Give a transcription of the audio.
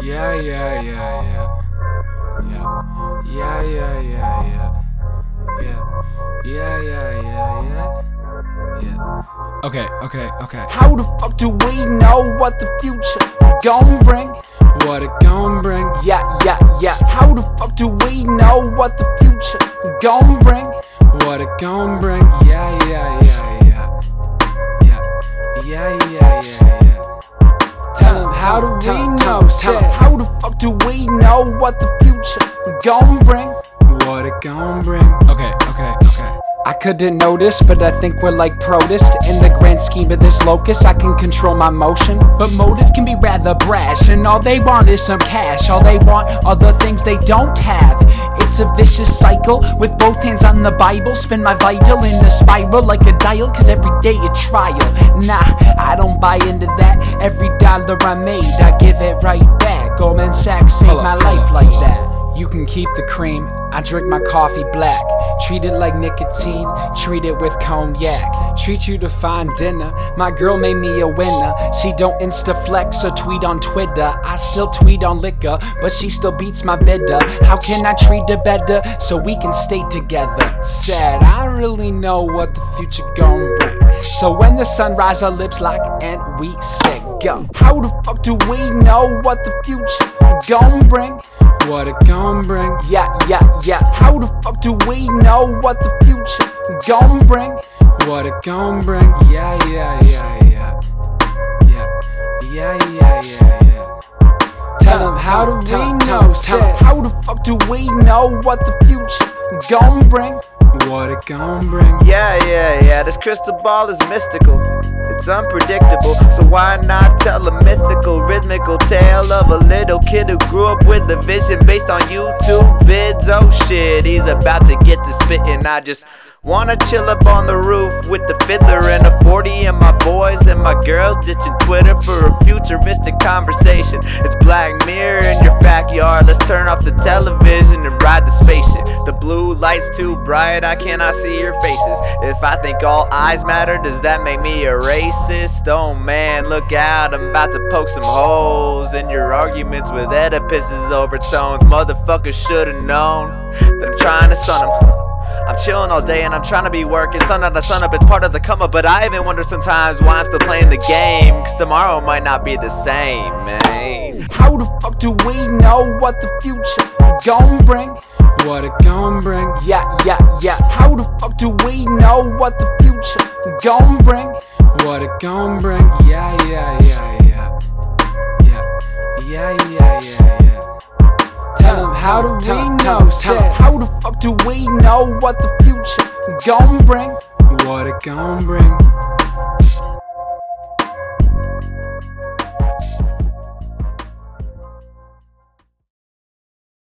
Yeah, yeah, yeah, yeah. Yeah. Yeah, yeah, yeah, yeah. Yeah. Yeah, yeah, yeah, yeah. Yeah. Okay, okay, okay. How the fuck do we know what the future gon' bring? What it gon' bring? Yeah, yeah, yeah. How the fuck do we know what the future gon' bring? What it gon' bring? Yeah, how do we tell- know? tell- how the fuck do we know what the future gon' bring? What it gon' bring? Okay, okay, okay. I couldn't notice, but I think we're like protist. In the grand scheme of this locus, I can control my motion. But motive can be rather brash, and all they want is some cash. All they want are the things they don't have. A vicious cycle with both hands on the Bible. Spin my vital in a spiral like a dial, cause every day a trial. Nah, I don't buy into that. Every dollar I made, I give it right back. Goldman Sachs saved my life like that. You can keep the cream, I drink my coffee black. Treat it like nicotine, treat it with cognac. Treat you to fine dinner, my girl made me a winner. She don't insta flex or tweet on Twitter. I still tweet on liquor, but she still beats my bidder. How can I treat her better so we can stay together? Said, I really know what the future gon' bring. So when the sunrise, our lips lock and we sing. Go. How the fuck do we know what the future gon' bring? What it gon' bring? Yeah, yeah, yeah. How the fuck do we know what the future gon' bring? What it gon' bring? Yeah, yeah, yeah, yeah. Yeah. Yeah, yeah, yeah, yeah. Tell 'em how do we know? Said, how the fuck do we know what the future gon' bring? What it gon' bring? Yeah, yeah, yeah, this crystal ball is mystical. It's unpredictable, so why not tell a mythical, rhythmical tale of a little kid who grew up with a vision based on YouTube vids? Oh shit, he's about to get to spitting. I just wanna chill up on the roof with the fiddler and a 40 and my boys and my girls ditching Twitter for a futuristic conversation. It's Black Mirror backyard. Let's turn off the television and ride the spaceship. The blue light's too bright, I cannot see your faces. If I think all eyes matter, does that make me a racist? Oh man, look out, I'm about to poke some holes in your arguments with Oedipus's overtones. Motherfuckers should've known that I'm trying to sun 'em. I'm chilling all day and I'm trying to be working. Sun out to sun up, it's part of the come up. But I even wonder sometimes why I'm still playing the game. Cause tomorrow might not be the same, man. How the fuck do we know what the future gon' bring? What it gon' bring? Yeah, yeah, yeah. How the fuck do we know what the future gon' bring? What it gon' bring? Yeah, yeah, yeah, yeah. Yeah. Yeah, yeah, yeah, yeah. How do we know? Said, how the fuck do we know what the future gon' bring? What it gon' bring?